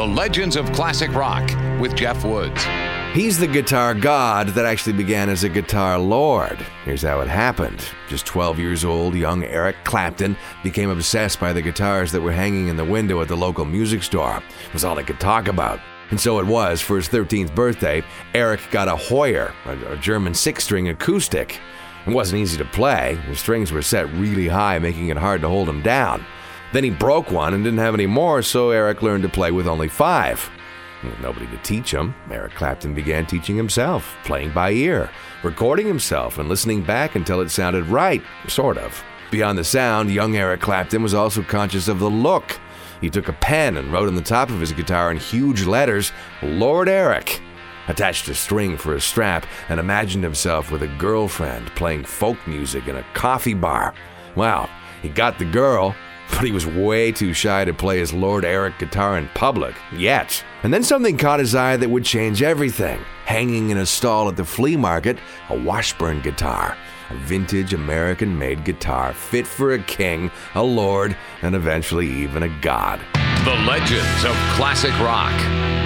The Legends of Classic Rock with Jeff Woods. He's the guitar god that actually began as a guitar lord. Here's how it happened. Just 12 years old, young Eric Clapton became obsessed by the guitars that were hanging in the window at the local music store. It was all he could talk about. And so it was, for his 13th birthday, Eric got a Hoyer, a, German six string acoustic. It wasn't easy to play, the strings were set really high, making it hard to hold him down. Then he broke one and didn't have any more, so Eric learned to play with only five. With nobody to teach him, Eric Clapton began teaching himself, playing by ear, recording himself, and listening back until it sounded right, sort of. Beyond the sound, young Eric Clapton was also conscious of the look. He took a pen and wrote on the top of his guitar in huge letters, Lord Eric, attached a string for a strap, and imagined himself with a girlfriend playing folk music in a coffee bar. Well, he got the girl, but he was way too shy to play his Lord Eric guitar in public, yet. And then something caught his eye that would change everything. Hanging in a stall at the flea market, a Washburn guitar. A vintage American made guitar fit for a king, a lord, and eventually even a god. The Legends of Classic Rock.